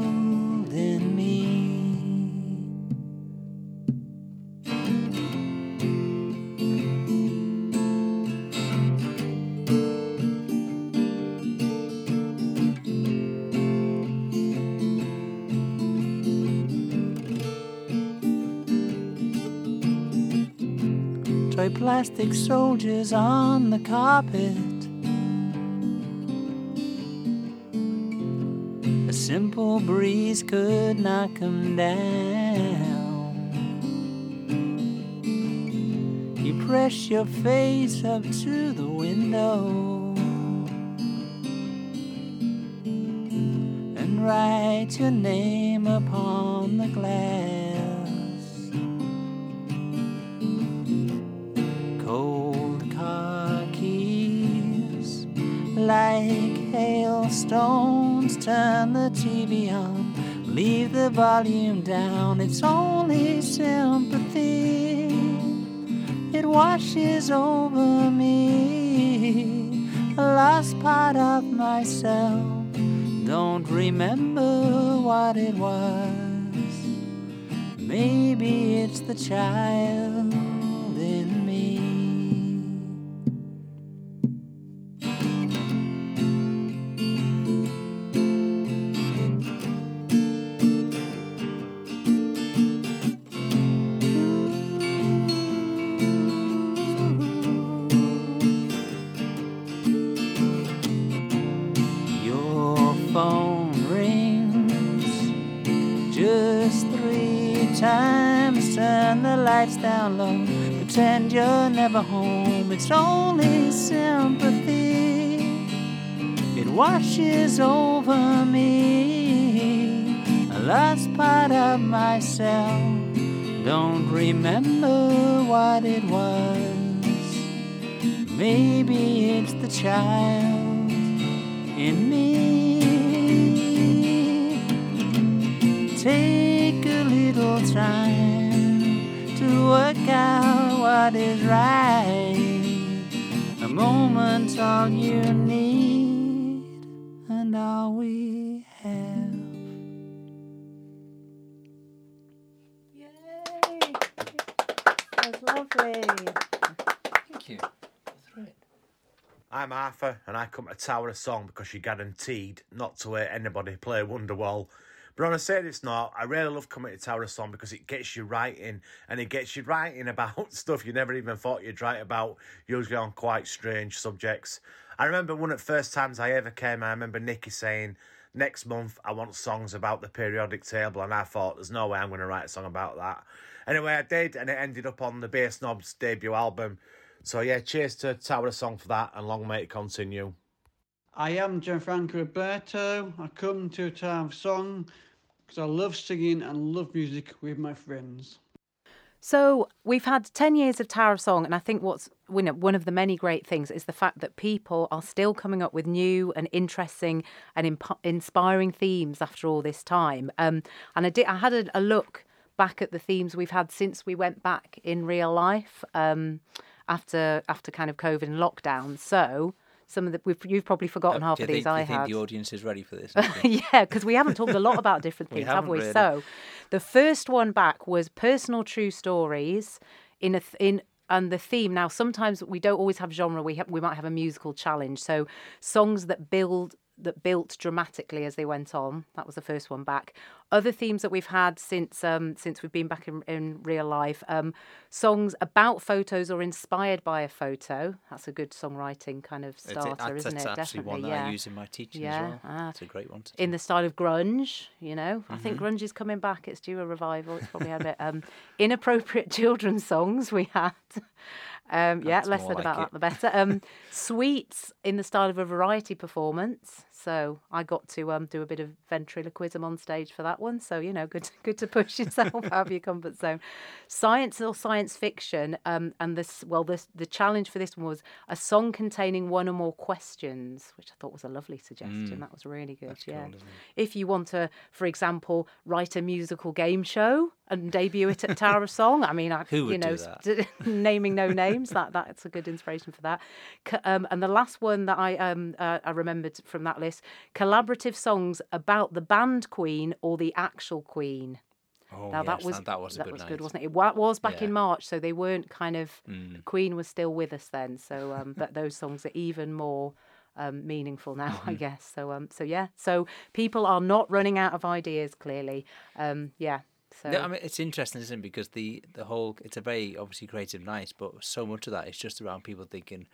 plastic soldiers on the carpet. A simple breeze could knock 'em down. You press your face up to the window and write your name upon the glass. TV on, leave the volume down. It's only sympathy, it washes over me. A lost part of myself, don't remember what it was. Maybe it's the child Pretend you're never home. It's only sympathy. It washes over me. A lost part of myself. Don't remember what it was. Maybe it's the child in me. Take a little time to work out what is right. A moment all you need and all we have. That was lovely. Thank you. I'm Arthur, and I come to Tower of Song because you're guaranteed not to hear anybody play Wonderwall. But on a serious note, I really love coming to Tower of Song because it gets you writing, and it gets you writing about stuff you never even thought you'd write about, usually on quite strange subjects. I remember one of the first times I ever came, I remember Nicky saying, Next month, I want songs about the periodic table, and I thought, There's no way I'm going to write a song about that. Anyway, I did, and it ended up on the Bass Snobs debut album. So yeah, cheers to Tower of Song for that, and long may it continue. I am Gianfranco Roberto. I come to Tower of song because I love singing and love music with my friends. So we've had 10 years of Tower of Song, and I think what's one of the many great things is the fact that people are still coming up with new and interesting and imp- inspiring themes after all this time. Um, and I, did, I had a, a, look back at the themes we've had since we went back in real life um, after after kind of COVID and lockdown. So some of the we've, you've probably forgotten Uh, half of these. think, I think the audience is ready for this? yeah, because we haven't talked a lot about different things, have we? really. So, the first one back was personal true stories in a th- in and the theme. Now, sometimes we don't always have genre. We have, we might have a musical challenge. So, songs that build that built dramatically as they went on. That was the first one back. Other themes that we've had since um, since we've been back in, in real life. Um, songs about photos or inspired by a photo. That's a good songwriting kind of starter, that's- isn't that's it? Definitely, one that yeah. I use in my teaching yeah. as well. Ah. It's a great one. In the style of grunge, you know. I think Mhm. grunge is coming back. It's due a revival. It's probably had a bit. Um, inappropriate children's songs we had. Um, yeah, less said like about it. that, the better. Um, sweets in the style of a variety performance. So I got to um, do a bit of ventriloquism on stage for that one. So you know, good, good to push yourself out of your comfort zone. Science or science fiction, um, and this well, this the challenge for this one was a song containing one or more questions, which I thought was a lovely suggestion. Mm. That was really good. That's yeah. cool, If you want to, for example, write a musical game show and debut it at Tower of Song, I mean, I, Who would you know, do that? st- naming no names, that that's a good inspiration for that. Um, and the last one that I um uh, I remembered from that list: collaborative songs about the band Queen or the actual Queen. Oh, now that was that- that was a good was good, wasn't it? It was back Yeah. in March, so they weren't kind of. Mm. The Queen was still with us then, so um, but those songs are even more. Um, meaningful now, I Mhm. guess. So, um, so yeah. So people are not running out of ideas. Clearly, um, yeah. So No, I mean it's interesting, isn't it? Because the the whole it's a very obviously creative night, but so much of that is just around people thinking,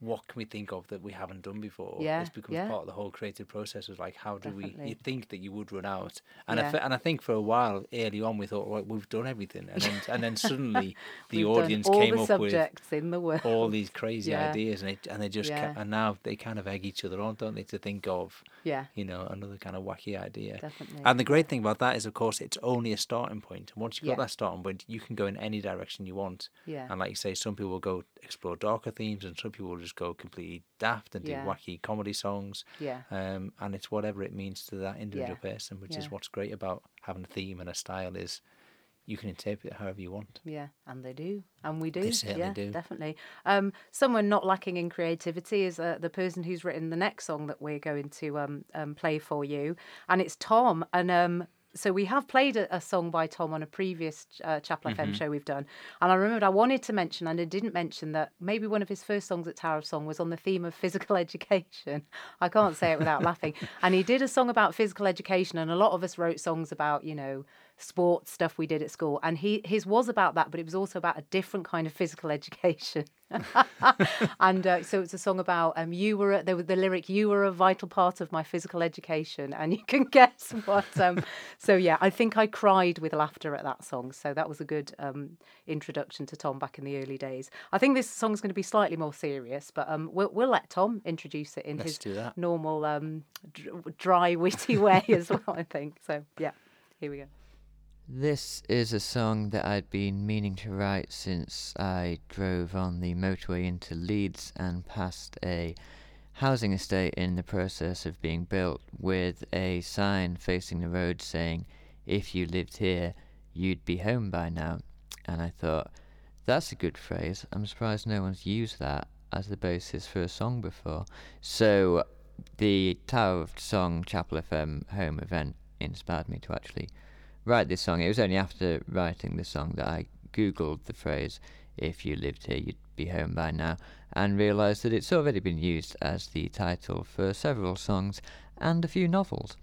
what can we think of that we haven't done before? Yeah, it's becomes yeah. part of the whole creative process. Of like, how do we? You think that you would run out, and I Yeah. and I think for a while early on we thought, well, we've done everything, and then and then suddenly the audience came the up subjects in the world. with all these crazy Yeah. ideas, and it, and they just ca- and now they kind of egg each other on, don't they, to think of Yeah. you know another kind of wacky idea. Definitely. And the great thing about that is, of course, it's only a starting point. And once you've got that starting point, you can go in any direction you want. Yeah. And like you say, some people will go explore darker themes, and some people will just go completely daft and do wacky comedy songs. Yeah. Um, and it's whatever it means to that individual Yeah. person, which is what's great about having a theme and a style is you can interpret it however you want. Yeah, and they do, and we do. They certainly yeah, do. definitely. Um, someone not lacking in creativity is uh, the person who's written the next song that we're going to um, um, play for you, and it's Tom. And um, so we have played a, a song by Tom on a previous uh, Chapel FM Mhm. show we've done, and I remembered I wanted to mention, and I didn't mention that maybe one of his first songs at Tower of Song was on the theme of physical education. I can't say it without laughing. And he did a song about physical education, and a lot of us wrote songs about you know sports stuff we did at school, and he his was about that, but it was also about a different kind of physical education. and uh, so it's a song about um, you were a, there was the lyric you were a vital part of my physical education, and you can guess what. Um, so yeah, I think I cried with laughter at that song. So that was a good um, introduction to Tom back in the early days. I think this song's going to be slightly more serious, but um, we'll we'll let Tom introduce it in Let's his normal um, dr- dry, witty way as well. I think so. Yeah, here we go. This is a song that I'd been meaning to write since I drove on the motorway into Leeds and passed a housing estate in the process of being built with a sign facing the road saying, If you lived here, you'd be home by now. And I thought, that's a good phrase. I'm surprised no one's used that as the basis for a song before. So the Tower of Song Chapel FM home event inspired me to actually write this song. It was only after writing the song that I googled the phrase "If you lived here, you'd be home by now," and realised that it's already been used as the title for several songs and a few novels.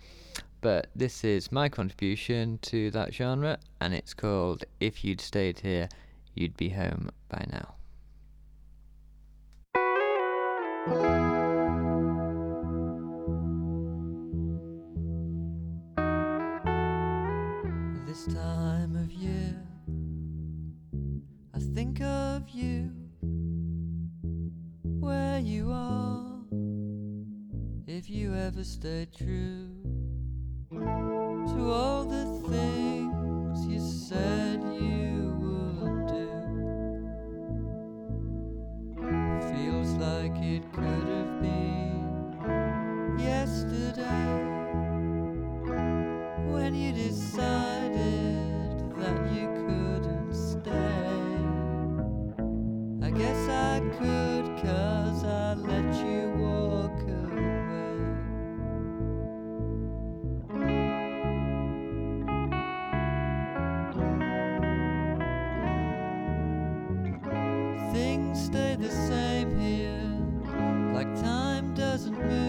But this is my contribution to that genre, and it's called "If You'd Stayed Here, You'd Be Home by Now." you where you are if you ever stay true to all the things you said you would do. Feels like it could have been. Stay the same here, like time doesn't move.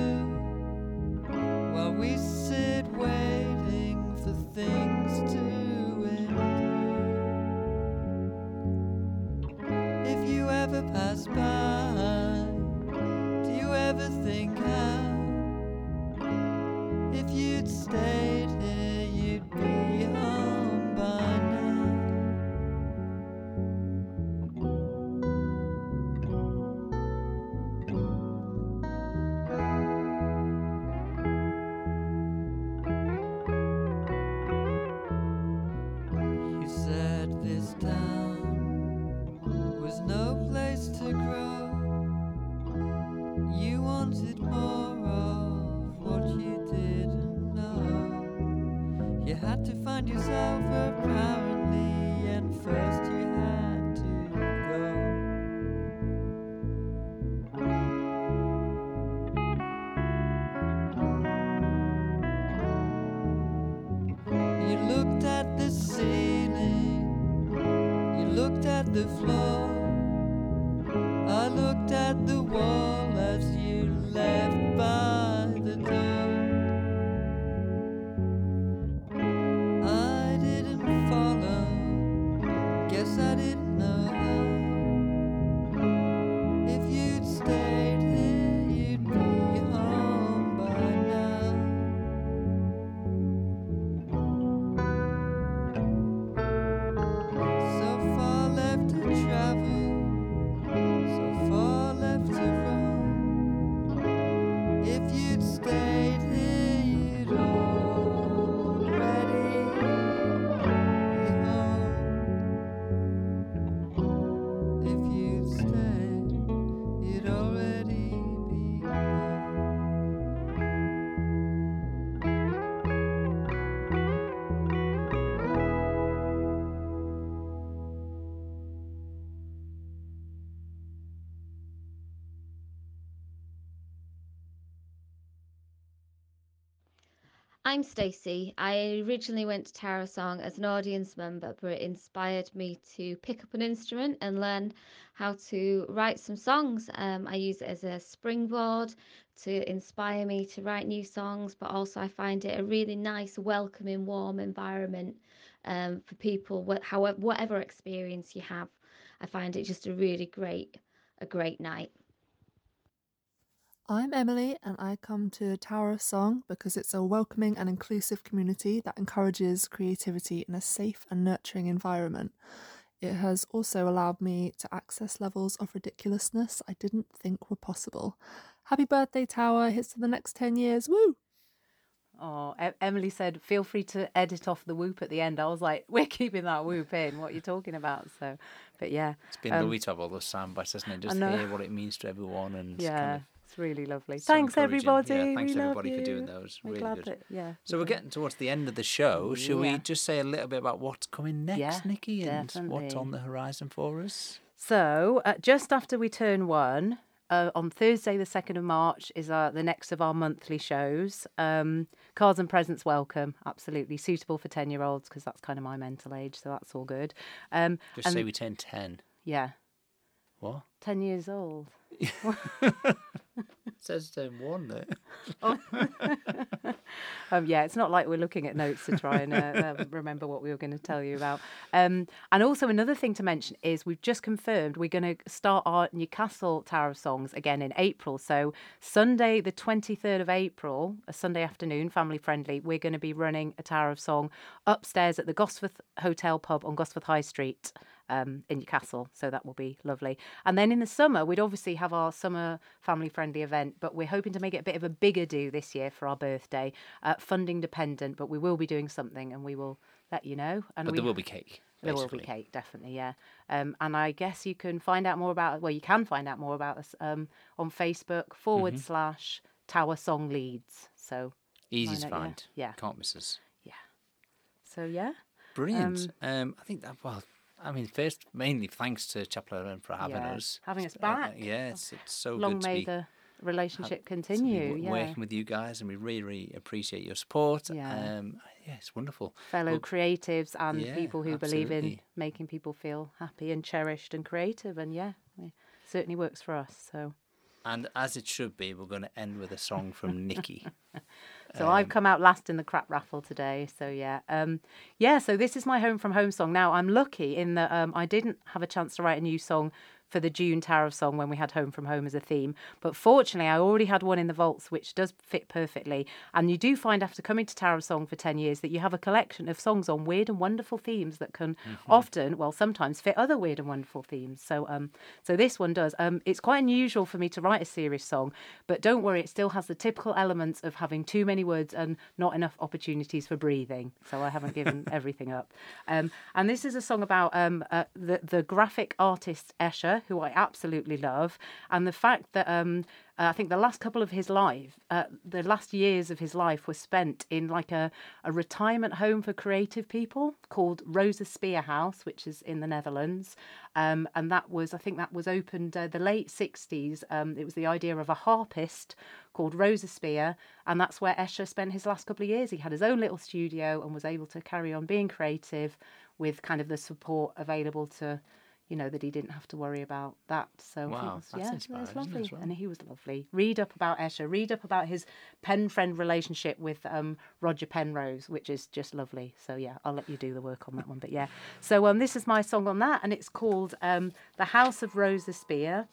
The floor. I'm Stacey. I originally went to Tower Song as an audience member, but it inspired me to pick up an instrument and learn how to write some songs. Um, I use it as a springboard to inspire me to write new songs, but also I find it a really nice, welcoming, warm environment um, for people, wh- however, whatever experience you have. I find it just a really great, a great night. I'm Emily, and I come to Tower of Song because it's a welcoming and inclusive community that encourages creativity in a safe and nurturing environment. It has also allowed me to access levels of ridiculousness I didn't think were possible. Happy birthday, Tower! Here's to the next 10 years. Woo! Oh, E- Emily said, feel free to edit off the whoop at the end. I was like, we're keeping that whoop in. What are you talking about? So, but yeah. It's been um, lovely to have all those sound bites, hasn't it? Just hear what it means to everyone and Yeah, kind of it's really lovely. so thanks, everybody. Yeah, thanks we love everybody for doing those. We're Really glad good. that- yeah. So we're getting towards the end of the show. Shall we just say a little bit about what's coming next, Yeah, Nikki, and what's on the horizon for us? So, uh, just after we turn one, uh, on Thursday, the 2nd of March, is our, the next of our monthly shows. Um, cards and presents welcome, absolutely suitable for 10 year olds because that's kind of my mental age, so that's all good. Um, Just and- say we turn 10. Yeah, What? 10 years old. says turn one there. Oh. um, yeah, it's not like we're looking at notes to try and uh, uh, remember what we were going to tell you about. Um, and also, another thing to mention is we've just confirmed we're going to start our Newcastle Tower of Songs again in April. So, Sunday, the 23rd of April, a Sunday afternoon, family friendly, we're going to be running a Tower of Song upstairs at the Gosforth Hotel Pub on Gosforth High Street um, in Newcastle. So that will be lovely. And then in the summer, we'd obviously have our summer family friendly event, but we're hoping to make it a bit of a bigger do this year for our birthday. Uh, funding dependent, but we will be doing something and we will let you know. And But we, there will be cake. There will be cake, definitely, yeah. Um, and I guess you can find out more about, well, you can find out more about us um, on Facebook forward Mhm. slash Tower Song Leeds. So Easy to out, yeah. find. Yeah. Can't miss us. Yeah. So yeah, Brilliant. Um, Um, I think that, well, I mean, first, mainly thanks to Chapel FM for having Yeah, us. having us Uh, back. yeah, it's, it's so long good to may be, the relationship be continue. wo- yeah, working with you guys, and we really, really appreciate your support. Yeah. Um, yeah, it's wonderful. fellow Well, creatives and yeah, people who believe in making people feel happy and cherished and creative. And yeah, it certainly works for us. So. And as it should be, we're going to end with a song from Nikki. So I've Um, come out last in the crap raffle today. So yeah, um, yeah. So this is my home from home song. Now I'm lucky in that um, I didn't have a chance to write a new song for the June of Song when we had Home from Home as a theme. But fortunately, I already had one in the vaults, which does fit perfectly. And you do find after coming to of Song for 10 years that you have a collection of songs on weird and wonderful themes that can often, well, sometimes fit other weird and wonderful themes. So, um, so this one does. Um, it's quite unusual for me to write a serious song, but don't worry, it still has the typical elements of having too many words and not enough opportunities for breathing. So I haven't given everything up. Um, and this is a song about um, uh, the the graphic artist Escher, who I absolutely love, and the fact that um, uh, I think the last couple of his life, uh, the last years of his life, were spent in like a, a retirement home for creative people called Rosa Spier House, which is in the Netherlands. Um, and that was, I think, that was opened uh, the late '60s. Um, it was the idea of a harpist called Rosa Spier, and that's where Escher spent his last couple of years. He had his own little studio and was able to carry on being creative with kind of the support available to you know that he didn't have to worry about that. So Wow, was, that's yeah, it was isn't it, lovely, well? and he was lovely. Read up about Escher. Read up about his pen friend relationship with um, Roger Penrose, which is just lovely. So yeah, I'll let you do the work on that one. But yeah, so um, this is my song on that, and it's called um, "The House of Rosa Spier."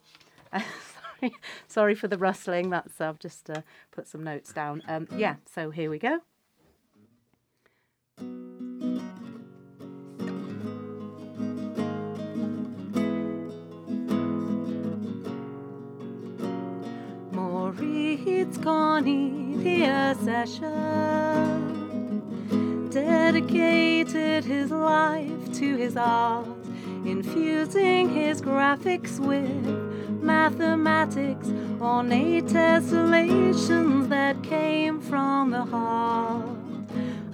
sorry, sorry for the rustling. That's I've just uh, put some notes down. Um, yeah, so here we go. Maurits Cornelis Escher dedicated his life to his art, infusing his graphics with mathematics, ornate tessellations that came from the heart.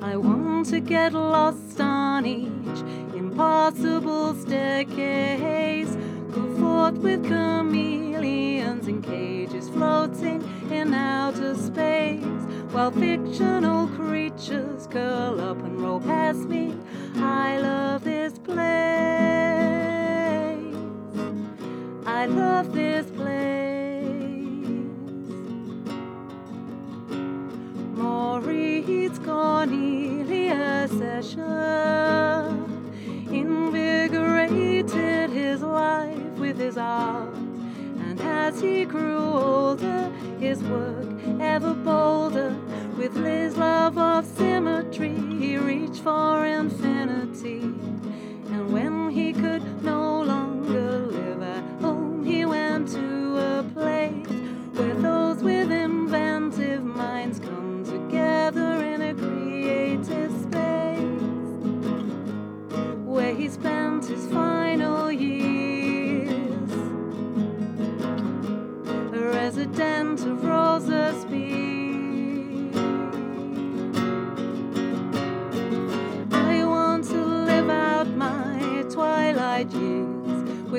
I want to get lost on each impossible staircase, go forth with chameleons cages floating in outer space, while fictional creatures curl up and roll past me. I love this place. I love this place. Maurits Cornelis Escher invigorated his life with his art, as he grew older, his work ever bolder. With his love of symmetry, he reached for infinity. And when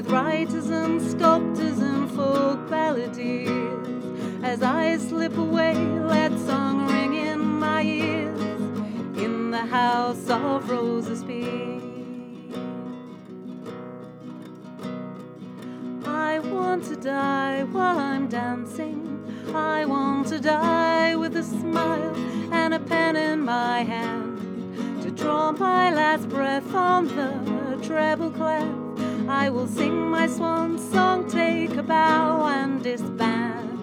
with writers and sculptors and folk balladeers. As I slip away, let song ring in my ears in the house of Rosa Spier. I want to die while I'm dancing. I want to die with a smile and a pen in my hand to draw my last breath on the treble clef. I will sing my swan song, take a bow and disband.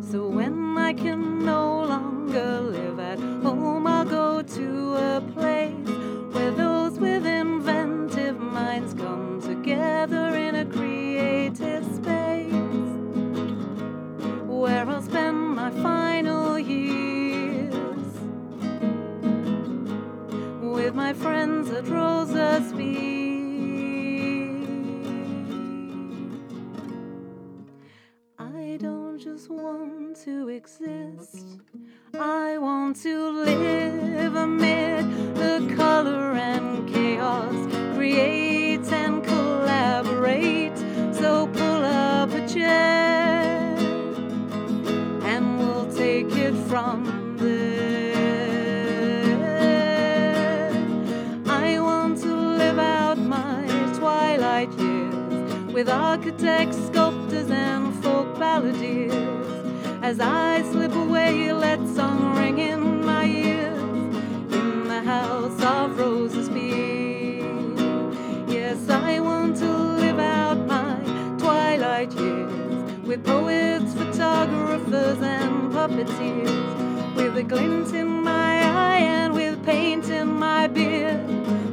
So when I can no longer live at home, I'll go to a place where those with inventive minds come together in a creative space. Where I'll spend my final years with my friends at Rosa Spier. Want to exist, I want to live amid As I slip away, let song ring in my ears. In the house of Rosa Spier. Yes, I want to live out my twilight years with poets, photographers, and puppeteers. With a glint in my eye and with paint in my beard.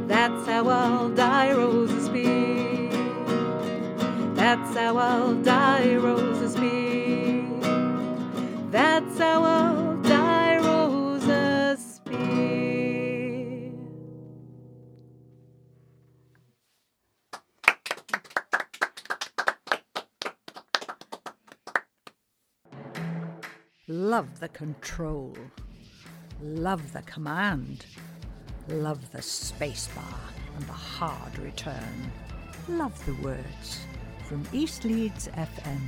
That's how I'll die, Rosa Spier. That's how I'll die, roses Love the control. Love the command. Love the spacebar and the hard return. Love the words from East Leeds FM.